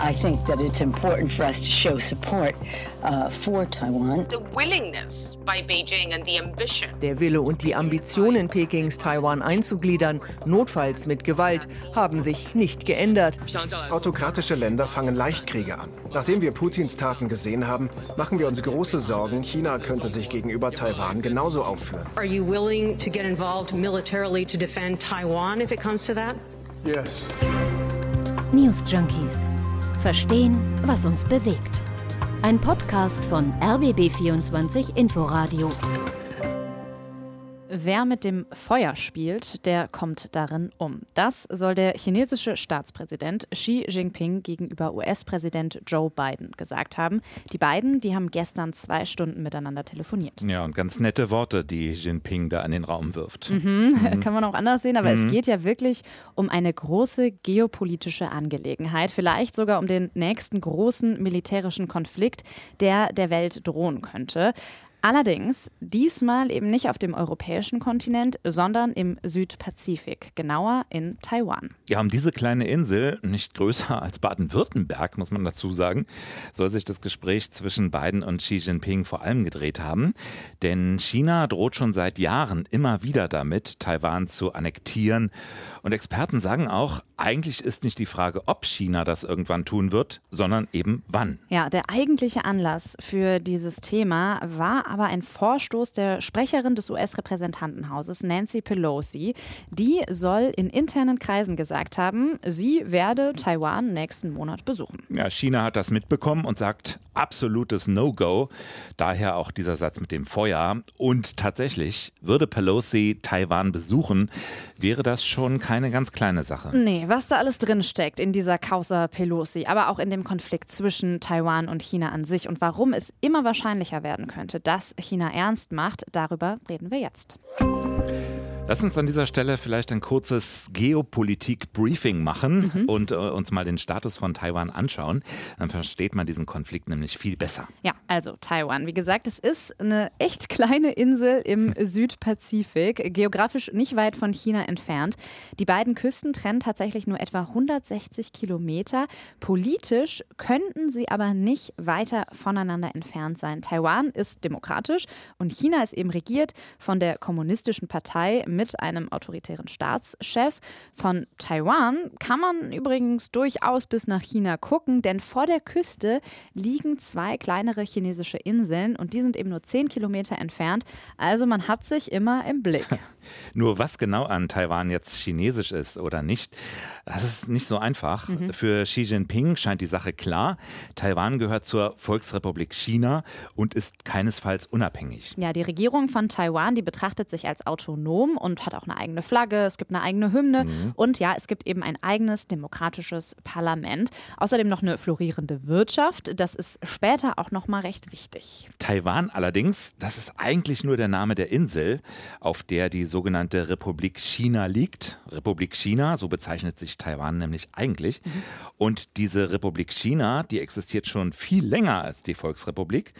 I think that it's important for us to show support uh, for Taiwan. The willingness by Beijing and the ambition. Der Wille und die Ambitionen Pekings, Taiwan einzugliedern, notfalls mit Gewalt, haben sich nicht geändert. Autokratische Länder fangen Leichtkriege an. Nachdem wir Putins Taten gesehen haben, machen wir uns große Sorgen, China könnte sich gegenüber Taiwan genauso aufführen. Are you willing to get involved militarily to defend Taiwan if it comes to that? Yes. News Junkies. Verstehen, was uns bewegt. Ein Podcast von RBB24 Inforadio. Wer mit dem Feuer spielt, der kommt darin um. Das soll der chinesische Staatspräsident Xi Jinping gegenüber US-Präsident Joe Biden gesagt haben. Die beiden, die haben gestern zwei Stunden miteinander telefoniert. Ja, und ganz nette Worte, die Jinping da an den Raum wirft. Mhm. Mhm. Kann man auch anders sehen, aber mhm. es geht ja wirklich um eine große geopolitische Angelegenheit, vielleicht sogar um den nächsten großen militärischen Konflikt, der der Welt drohen könnte. Allerdings diesmal eben nicht auf dem europäischen Kontinent, sondern im Südpazifik, genauer in Taiwan. Ja, um diese kleine Insel, nicht größer als Baden-Württemberg, muss man dazu sagen, soll sich das Gespräch zwischen Biden und Xi Jinping vor allem gedreht haben. Denn China droht schon seit Jahren immer wieder damit, Taiwan zu annektieren. Und Experten sagen auch, eigentlich ist nicht die Frage, ob China das irgendwann tun wird, sondern eben wann. Ja, der eigentliche Anlass für dieses Thema war aber ein Vorstoß der Sprecherin des US-Repräsentantenhauses, Nancy Pelosi. Die soll in internen Kreisen gesagt haben, sie werde Taiwan nächsten Monat besuchen. Ja, China hat das mitbekommen und sagt absolutes No-Go. Daher auch dieser Satz mit dem Feuer. Und tatsächlich, würde Pelosi Taiwan besuchen, wäre das schon keine ganz kleine Sache. Nee, was da alles drinsteckt in dieser Causa Pelosi, aber auch in dem Konflikt zwischen Taiwan und China an sich und warum es immer wahrscheinlicher werden könnte, dass China ernst macht, darüber reden wir jetzt. Lass uns an dieser Stelle vielleicht ein kurzes Geopolitik-Briefing machen mhm. und äh, uns mal den Status von Taiwan anschauen. Dann versteht man diesen Konflikt nämlich viel besser. Ja, also Taiwan. Wie gesagt, es ist eine echt kleine Insel im Südpazifik, geografisch nicht weit von China entfernt. Die beiden Küsten trennen tatsächlich nur etwa 160 Kilometer. Politisch könnten sie aber nicht weiter voneinander entfernt sein. Taiwan ist demokratisch und China ist eben regiert von der kommunistischen Partei mit einem autoritären Staatschef. Von Taiwan kann man übrigens durchaus bis nach China gucken, denn vor der Küste liegen zwei kleinere chinesische Inseln und die sind eben nur zehn Kilometer entfernt. Also man hat sich immer im Blick. nur was genau an Taiwan jetzt chinesisch ist oder nicht, das ist nicht so einfach. Mhm. Für Xi Jinping scheint die Sache klar. Taiwan gehört zur Volksrepublik China und ist keinesfalls unabhängig. Ja, die Regierung von Taiwan, die betrachtet sich als autonom und hat auch eine eigene Flagge, es gibt eine eigene Hymne mhm. und ja, es gibt eben ein eigenes demokratisches Parlament. Außerdem noch eine florierende Wirtschaft. Das ist später auch noch mal recht wichtig. Taiwan allerdings, das ist eigentlich nur der Name der Insel, auf der die sogenannte Republik China liegt. Republik China, so bezeichnet sich Taiwan nämlich eigentlich. Mhm. Und diese Republik China, die existiert schon viel länger als die Volksrepublik.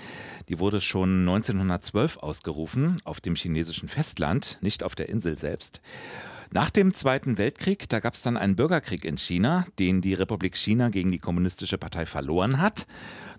Die wurde schon 1912 ausgerufen auf dem chinesischen Festland, nicht auf der Insel selbst. Nach dem Zweiten Weltkrieg, da gab es dann einen Bürgerkrieg in China, den die Republik China gegen die Kommunistische Partei verloren hat.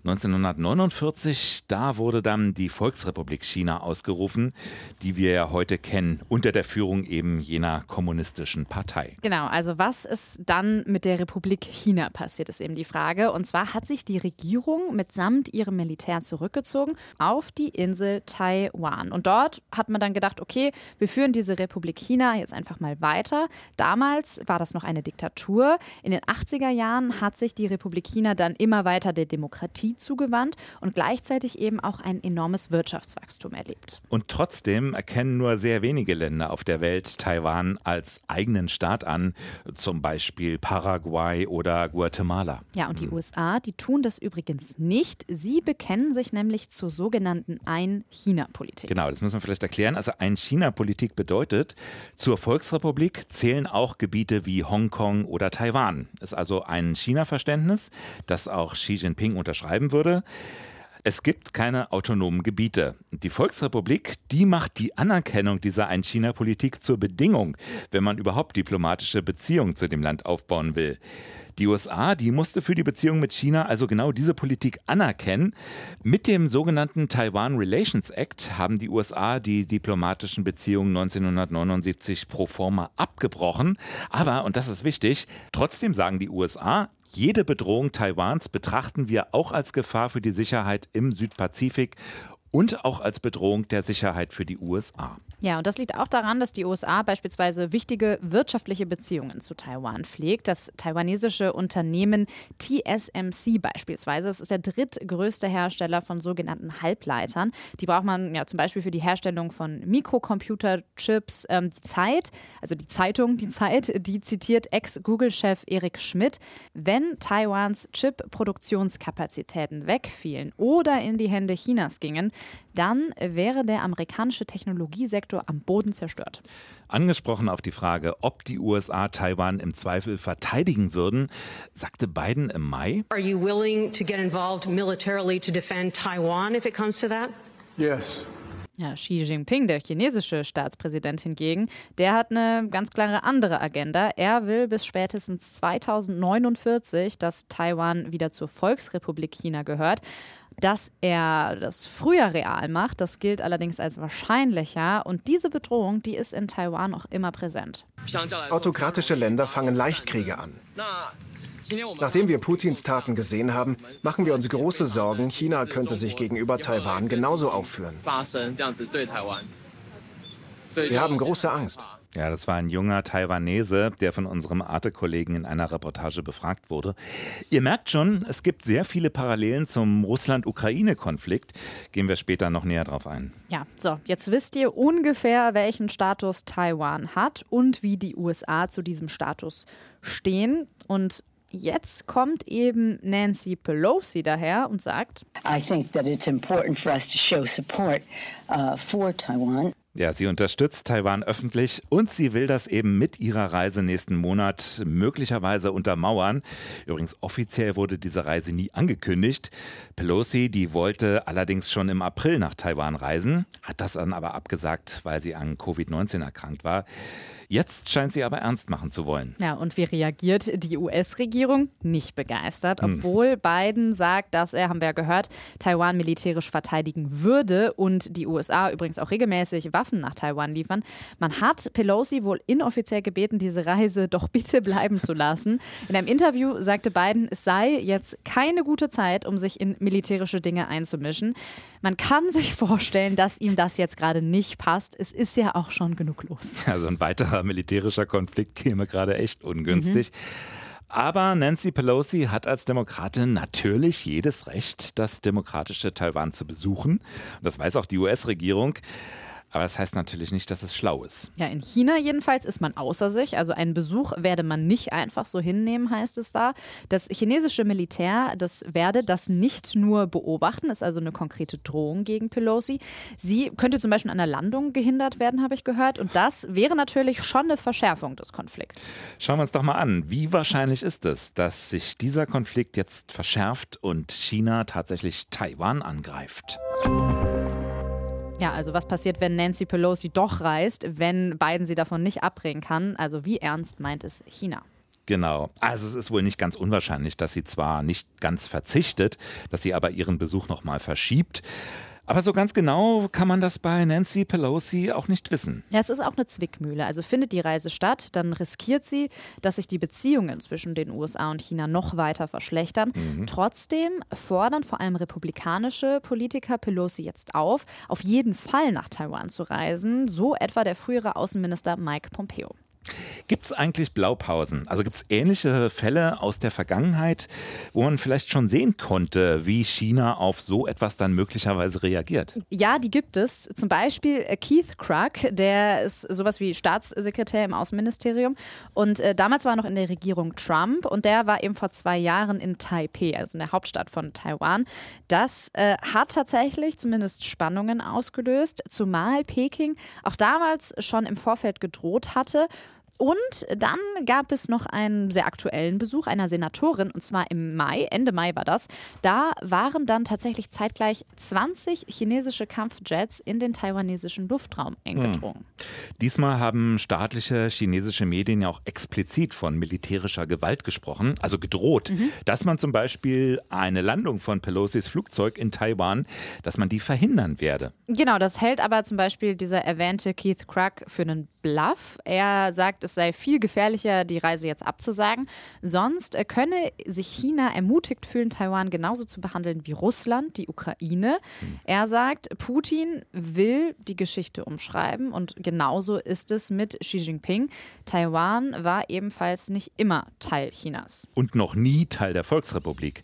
1949, da wurde dann die Volksrepublik China ausgerufen, die wir ja heute kennen, unter der Führung eben jener kommunistischen Partei. Genau, also was ist dann mit der Republik China passiert, ist eben die Frage. Und zwar hat sich die Regierung mitsamt ihrem Militär zurückgezogen auf die Insel Taiwan. Und dort hat man dann gedacht, okay, wir führen diese Republik China jetzt einfach mal weiter. Damals war das noch eine Diktatur. In den 80er Jahren hat sich die Republik China dann immer weiter der Demokratie Demokratie zugewandt und gleichzeitig eben auch ein enormes Wirtschaftswachstum erlebt. Und trotzdem erkennen nur sehr wenige Länder auf der Welt Taiwan als eigenen Staat an, zum Beispiel Paraguay oder Guatemala. Ja, und die hm. USA, die tun das übrigens nicht. Sie bekennen sich nämlich zur sogenannten Ein-China-Politik. Genau, das müssen wir vielleicht erklären. Also Ein-China-Politik bedeutet, zur Volksrepublik zählen auch Gebiete wie Hongkong oder Taiwan. Ist also ein China-Verständnis, das auch Xi Jinping unterschreibt bleiben würde. Es gibt keine autonomen Gebiete. Die Volksrepublik, die macht die Anerkennung dieser Ein-China-Politik zur Bedingung, wenn man überhaupt diplomatische Beziehungen zu dem Land aufbauen will. Die USA, die musste für die Beziehung mit China also genau diese Politik anerkennen. Mit dem sogenannten Taiwan Relations Act haben die USA die diplomatischen Beziehungen 1979 pro forma abgebrochen. Aber, und das ist wichtig, trotzdem sagen die USA, jede Bedrohung Taiwans betrachten wir auch als Gefahr für die Sicherheit im Südpazifik und auch als Bedrohung der Sicherheit für die USA. Ja, und das liegt auch daran, dass die USA beispielsweise wichtige wirtschaftliche Beziehungen zu Taiwan pflegt. Das taiwanesische Unternehmen TSMC beispielsweise, das ist der drittgrößte Hersteller von sogenannten Halbleitern. Die braucht man ja zum Beispiel für die Herstellung von Mikrocomputerchips. Ähm, die Zeit, also die Zeitung, die Zeit, die zitiert Ex-Google-Chef Eric Schmidt, wenn Taiwans Chip-Produktionskapazitäten wegfielen oder in die Hände Chinas gingen, dann wäre der amerikanische Technologiesektor am Boden zerstört. Angesprochen auf die Frage, ob die USA Taiwan im Zweifel verteidigen würden, sagte Biden im Mai: Are you willing to get involved militarily to defend Taiwan if it comes to that? Yes. Ja, Xi Jinping, der chinesische Staatspräsident hingegen, der hat eine ganz klare andere Agenda. Er will bis spätestens 2049, dass Taiwan wieder zur Volksrepublik China gehört. Dass er das früher real macht, das gilt allerdings als wahrscheinlicher. Und diese Bedrohung, die ist in Taiwan auch immer präsent. Autokratische Länder fangen Leichtkriege an. Nachdem wir Putins Taten gesehen haben, machen wir uns große Sorgen, China könnte sich gegenüber Taiwan genauso aufführen. Wir haben große Angst. Ja, das war ein junger Taiwanese, der von unserem Arte-Kollegen in einer Reportage befragt wurde. Ihr merkt schon, es gibt sehr viele Parallelen zum Russland-Ukraine-Konflikt. Gehen wir später noch näher drauf ein. Ja, so, jetzt wisst ihr ungefähr, welchen Status Taiwan hat und wie die USA zu diesem Status stehen. Und Jetzt kommt eben Nancy Pelosi daher und sagt, I think that it's important for us to show support uh, for Taiwan. Ja, sie unterstützt Taiwan öffentlich und sie will das eben mit ihrer Reise nächsten Monat möglicherweise untermauern. Übrigens, offiziell wurde diese Reise nie angekündigt. Pelosi, die wollte allerdings schon im April nach Taiwan reisen, hat das dann aber abgesagt, weil sie an Covid-19 erkrankt war. Jetzt scheint sie aber ernst machen zu wollen. Ja, und wie reagiert die US-Regierung? Nicht begeistert, Hm. obwohl Biden sagt, dass er, haben wir ja gehört, Taiwan militärisch verteidigen würde und die USA übrigens auch regelmäßig Waffen nach Taiwan liefern. Man hat Pelosi wohl inoffiziell gebeten, diese Reise doch bitte bleiben zu lassen. In einem Interview sagte Biden, es sei jetzt keine gute Zeit, um sich in militärische Dinge einzumischen. Man kann sich vorstellen, dass ihm das jetzt gerade nicht passt. Es ist ja auch schon genug los. Also ein weiterer militärischer Konflikt käme gerade echt ungünstig. Aber Nancy Pelosi hat als Demokratin natürlich jedes Recht, das demokratische Taiwan zu besuchen. Das weiß auch die US-Regierung. Aber das heißt natürlich nicht, dass es schlau ist. Ja, in China jedenfalls ist man außer sich. Also einen Besuch werde man nicht einfach so hinnehmen, heißt es da. Das chinesische Militär, das werde das nicht nur beobachten, ist also eine konkrete Drohung gegen Pelosi. Sie könnte zum Beispiel an der Landung gehindert werden, habe ich gehört. Und das wäre natürlich schon eine Verschärfung des Konflikts. Schauen wir uns doch mal an, wie wahrscheinlich ist es, dass sich dieser Konflikt jetzt verschärft und China tatsächlich Taiwan angreift? Ja, also was passiert, wenn Nancy Pelosi doch reist, wenn Biden sie davon nicht abbringen kann? Also wie ernst meint es China? Genau. Also es ist wohl nicht ganz unwahrscheinlich, dass sie zwar nicht ganz verzichtet, dass sie aber ihren Besuch nochmal verschiebt. Aber so ganz genau kann man das bei Nancy Pelosi auch nicht wissen. Ja, es ist auch eine Zwickmühle. Also findet die Reise statt, dann riskiert sie, dass sich die Beziehungen zwischen den USA und China noch weiter verschlechtern. Trotzdem fordern vor allem republikanische Politiker Pelosi jetzt auf, auf jeden Fall nach Taiwan zu reisen, so etwa der frühere Außenminister Mike Pompeo. Gibt es eigentlich Blaupausen? Also gibt es ähnliche Fälle aus der Vergangenheit, wo man vielleicht schon sehen konnte, wie China auf so etwas dann möglicherweise reagiert? Ja, die gibt es. Zum Beispiel äh, Keith Krug, der ist sowas wie Staatssekretär im Außenministerium. Und äh, damals war er noch in der Regierung Trump und der war eben vor zwei Jahren in Taipei, also in der Hauptstadt von Taiwan. Das äh, hat tatsächlich zumindest Spannungen ausgelöst, zumal Peking auch damals schon im Vorfeld gedroht hatte. Und dann gab es noch einen sehr aktuellen Besuch einer Senatorin, und zwar im Mai, Ende Mai war das. Da waren dann tatsächlich zeitgleich 20 chinesische Kampfjets in den taiwanesischen Luftraum eingedrungen. Hm. Diesmal haben staatliche chinesische Medien ja auch explizit von militärischer Gewalt gesprochen, also gedroht, mhm. dass man zum Beispiel eine Landung von Pelosis Flugzeug in Taiwan, dass man die verhindern werde. Genau, das hält aber zum Beispiel dieser erwähnte Keith Krug für einen Bluff. Er sagt, es sei viel gefährlicher, die Reise jetzt abzusagen. Sonst könne sich China ermutigt fühlen, Taiwan genauso zu behandeln wie Russland, die Ukraine. Er sagt, Putin will die Geschichte umschreiben und genauso ist es mit Xi Jinping. Taiwan war ebenfalls nicht immer Teil Chinas. Und noch nie Teil der Volksrepublik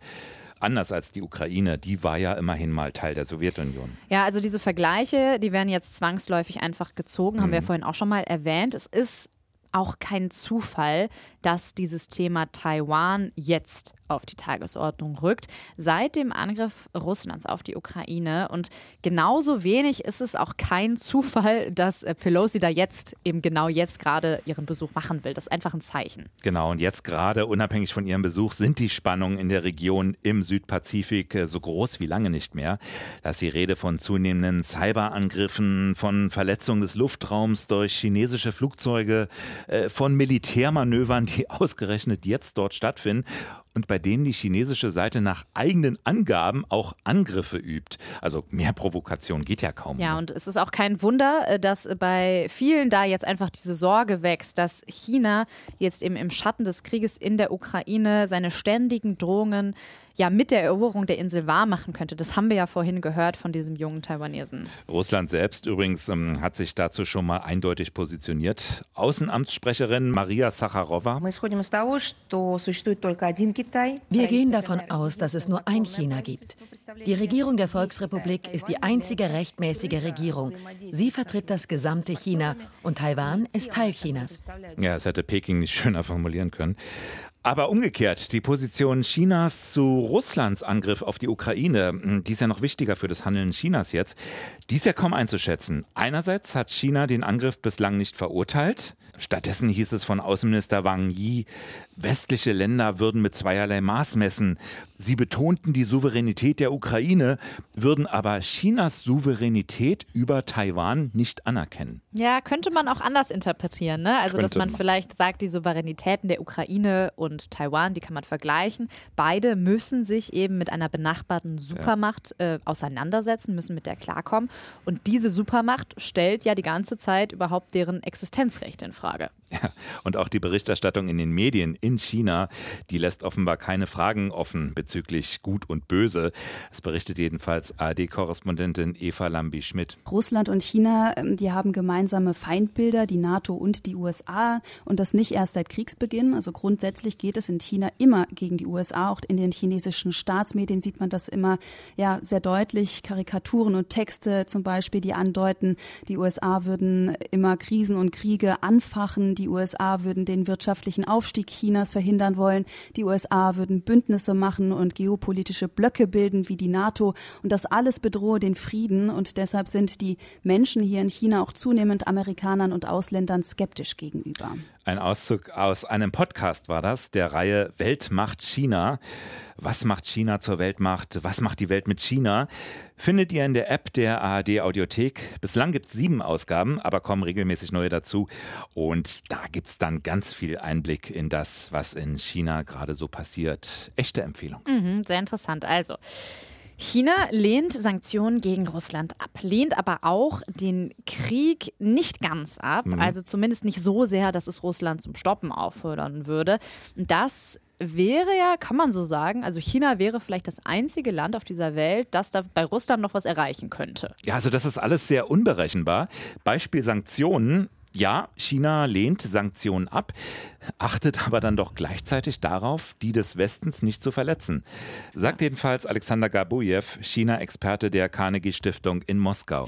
anders als die Ukraine, die war ja immerhin mal Teil der Sowjetunion. Ja, also diese Vergleiche, die werden jetzt zwangsläufig einfach gezogen, haben mhm. wir vorhin auch schon mal erwähnt. Es ist auch kein Zufall, dass dieses Thema Taiwan jetzt auf die Tagesordnung rückt, seit dem Angriff Russlands auf die Ukraine. Und genauso wenig ist es auch kein Zufall, dass äh, Pelosi da jetzt, eben genau jetzt gerade ihren Besuch machen will. Das ist einfach ein Zeichen. Genau, und jetzt gerade, unabhängig von ihrem Besuch, sind die Spannungen in der Region im Südpazifik äh, so groß wie lange nicht mehr. Da ist die Rede von zunehmenden Cyberangriffen, von Verletzungen des Luftraums durch chinesische Flugzeuge, äh, von Militärmanövern, die ausgerechnet jetzt dort stattfinden und bei denen die chinesische Seite nach eigenen Angaben auch Angriffe übt. Also mehr Provokation geht ja kaum. Ja, und es ist auch kein Wunder, äh, dass bei vielen da jetzt einfach diese Sorge wächst, dass China jetzt eben im Schatten des Krieges in der Ukraine seine ständigen Drohungen ja mit der Eroberung der Insel wahrmachen könnte. Das haben wir ja vorhin gehört von diesem jungen Taiwanesen. Russland selbst übrigens ähm, hat sich dazu schon mal eindeutig positioniert. Außenamtssprecherin Maria Sacharowa. Wir gehen davon aus, dass es nur ein China gibt. Die Regierung der Volksrepublik ist die einzige rechtmäßige Regierung. Sie vertritt das gesamte China und Taiwan ist Teil Chinas. Ja, das hätte Peking nicht schöner formulieren können. Aber umgekehrt, die Position Chinas zu Russlands Angriff auf die Ukraine, hm, die ist ja noch wichtiger für das Handeln Chinas jetzt, die ist ja kaum einzuschätzen. Einerseits hat China den Angriff bislang nicht verurteilt. Stattdessen hieß es von Außenminister Wang Yi, westliche Länder würden mit zweierlei Maß messen. Sie betonten die Souveränität der Ukraine, würden aber Chinas Souveränität über Taiwan nicht anerkennen. Ja, könnte man auch anders interpretieren. Ne? Also, könnte dass man, man vielleicht sagt, die Souveränitäten der Ukraine und Taiwan, die kann man vergleichen. Beide müssen sich eben mit einer benachbarten Supermacht äh, auseinandersetzen, müssen mit der klarkommen. Und diese Supermacht stellt ja die ganze Zeit überhaupt deren Existenzrechte in Frage. Frage. Ja, und auch die Berichterstattung in den Medien in China, die lässt offenbar keine Fragen offen bezüglich Gut und Böse. Es berichtet jedenfalls ARD-Korrespondentin Eva Lambi-Schmidt. Russland und China, ähm, die haben gemeinsame Feindbilder, die NATO und die USA. Und das nicht erst seit Kriegsbeginn. Also grundsätzlich geht es in China immer gegen die USA. Auch in den chinesischen Staatsmedien sieht man das immer ja, sehr deutlich. Karikaturen und Texte zum Beispiel, die andeuten, die USA würden immer Krisen und Kriege anfangen verfachen. Die USA würden den wirtschaftlichen Aufstieg Chinas verhindern wollen. Die USA würden Bündnisse machen und geopolitische Blöcke bilden wie die NATO. Und das alles bedrohe den Frieden. Und deshalb sind die Menschen hier in China auch zunehmend Amerikanern und Ausländern skeptisch gegenüber. Ein Auszug aus einem Podcast war das, der Reihe Weltmacht China. Was macht China zur Weltmacht? Was macht die Welt mit China? Findet ihr in der App der ARD Audiothek. Bislang gibt es sieben Ausgaben, aber kommen regelmäßig neue dazu. Und da gibt es dann ganz viel Einblick in das, was in China gerade so passiert. Echte Empfehlung. Mhm, sehr interessant. Also. China lehnt Sanktionen gegen Russland ab, lehnt aber auch den Krieg nicht ganz ab, mhm. also zumindest nicht so sehr, dass es Russland zum Stoppen auffordern würde. Das wäre ja, kann man so sagen, also China wäre vielleicht das einzige Land auf dieser Welt, das da bei Russland noch was erreichen könnte. Ja, also das ist alles sehr unberechenbar. Beispiel Sanktionen. Ja, China lehnt Sanktionen ab, achtet aber dann doch gleichzeitig darauf, die des Westens nicht zu verletzen. Sagt jedenfalls Alexander Gabujew, China-Experte der Carnegie Stiftung in Moskau.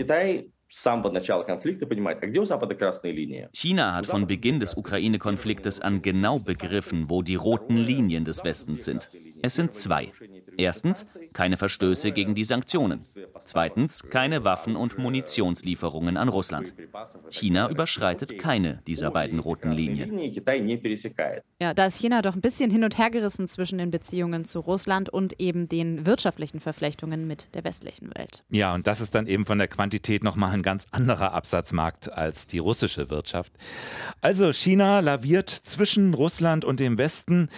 China hat von Beginn des Ukraine-Konfliktes an genau begriffen, wo die roten Linien des Westens sind. Es sind zwei. Erstens, keine Verstöße gegen die Sanktionen. Zweitens, keine Waffen- und Munitionslieferungen an Russland. China überschreitet keine dieser beiden roten Linien. Ja, da ist China doch ein bisschen hin und her gerissen zwischen den Beziehungen zu Russland und eben den wirtschaftlichen Verflechtungen mit der westlichen Welt. Ja, und das ist dann eben von der Quantität nochmal ein ganz anderer Absatzmarkt als die russische Wirtschaft. Also China laviert zwischen Russland und dem Westen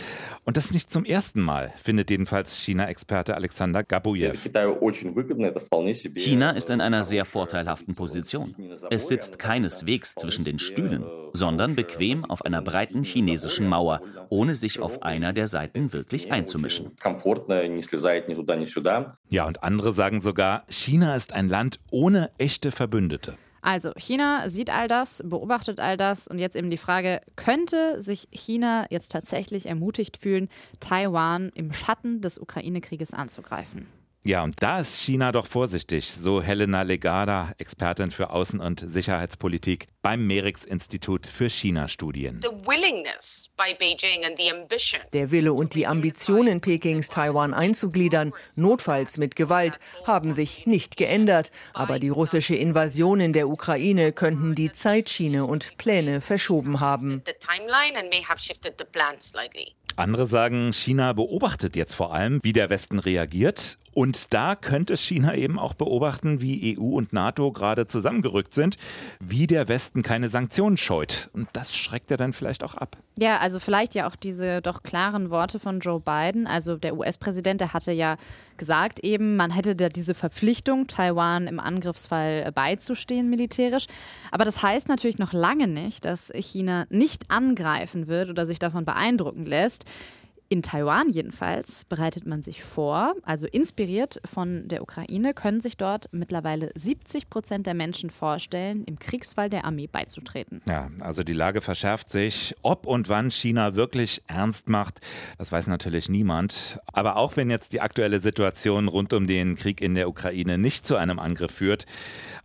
und das nicht zum ersten Mal, findet jedenfalls China-Experte Alexander Gabujew. China ist in einer sehr vorteilhaften Position. Es sitzt keineswegs zwischen den Stühlen, sondern bequem auf einer breiten chinesischen Mauer, ohne sich auf einer der Seiten wirklich einzumischen. Ja, und andere sagen sogar, China ist ein Land ohne echte Verbündete. Also China sieht all das, beobachtet all das und jetzt eben die Frage, könnte sich China jetzt tatsächlich ermutigt fühlen, Taiwan im Schatten des Ukraine-Krieges anzugreifen? Ja, und da ist China doch vorsichtig, so Helena Legada, Expertin für Außen- und Sicherheitspolitik beim Merix-Institut für China-Studien. Der Wille und die Ambitionen Pekings, Taiwan einzugliedern, notfalls mit Gewalt, haben sich nicht geändert. Aber die russische Invasion in der Ukraine könnten die Zeitschiene und Pläne verschoben haben. Andere sagen, China beobachtet jetzt vor allem, wie der Westen reagiert. Und da könnte China eben auch beobachten, wie EU und NATO gerade zusammengerückt sind, wie der Westen keine Sanktionen scheut. Und das schreckt er dann vielleicht auch ab. Ja, also vielleicht ja auch diese doch klaren Worte von Joe Biden. Also der US-Präsident, der hatte ja gesagt eben, man hätte da diese Verpflichtung, Taiwan im Angriffsfall beizustehen militärisch. Aber das heißt natürlich noch lange nicht, dass China nicht angreifen wird oder sich davon beeindrucken lässt. In Taiwan jedenfalls bereitet man sich vor, also inspiriert von der Ukraine, können sich dort mittlerweile 70 Prozent der Menschen vorstellen, im Kriegsfall der Armee beizutreten. Ja, also die Lage verschärft sich. Ob und wann China wirklich ernst macht, das weiß natürlich niemand. Aber auch wenn jetzt die aktuelle Situation rund um den Krieg in der Ukraine nicht zu einem Angriff führt,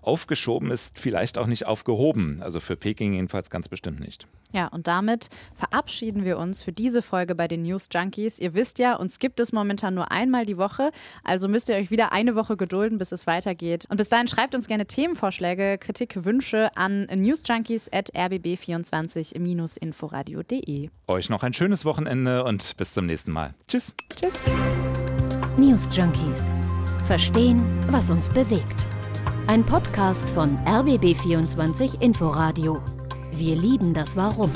aufgeschoben ist vielleicht auch nicht aufgehoben. Also für Peking jedenfalls ganz bestimmt nicht. Ja, und damit verabschieden wir uns für diese Folge bei den News Junkies. Ihr wisst ja, uns gibt es momentan nur einmal die Woche, also müsst ihr euch wieder eine Woche gedulden, bis es weitergeht. Und bis dahin schreibt uns gerne Themenvorschläge, Kritik, Wünsche an newsjunkies@rbb24-inforadio.de. Euch noch ein schönes Wochenende und bis zum nächsten Mal. Tschüss. Tschüss. News Junkies. Verstehen, was uns bewegt. Ein Podcast von RBB24 Inforadio. Wir lieben das Warum.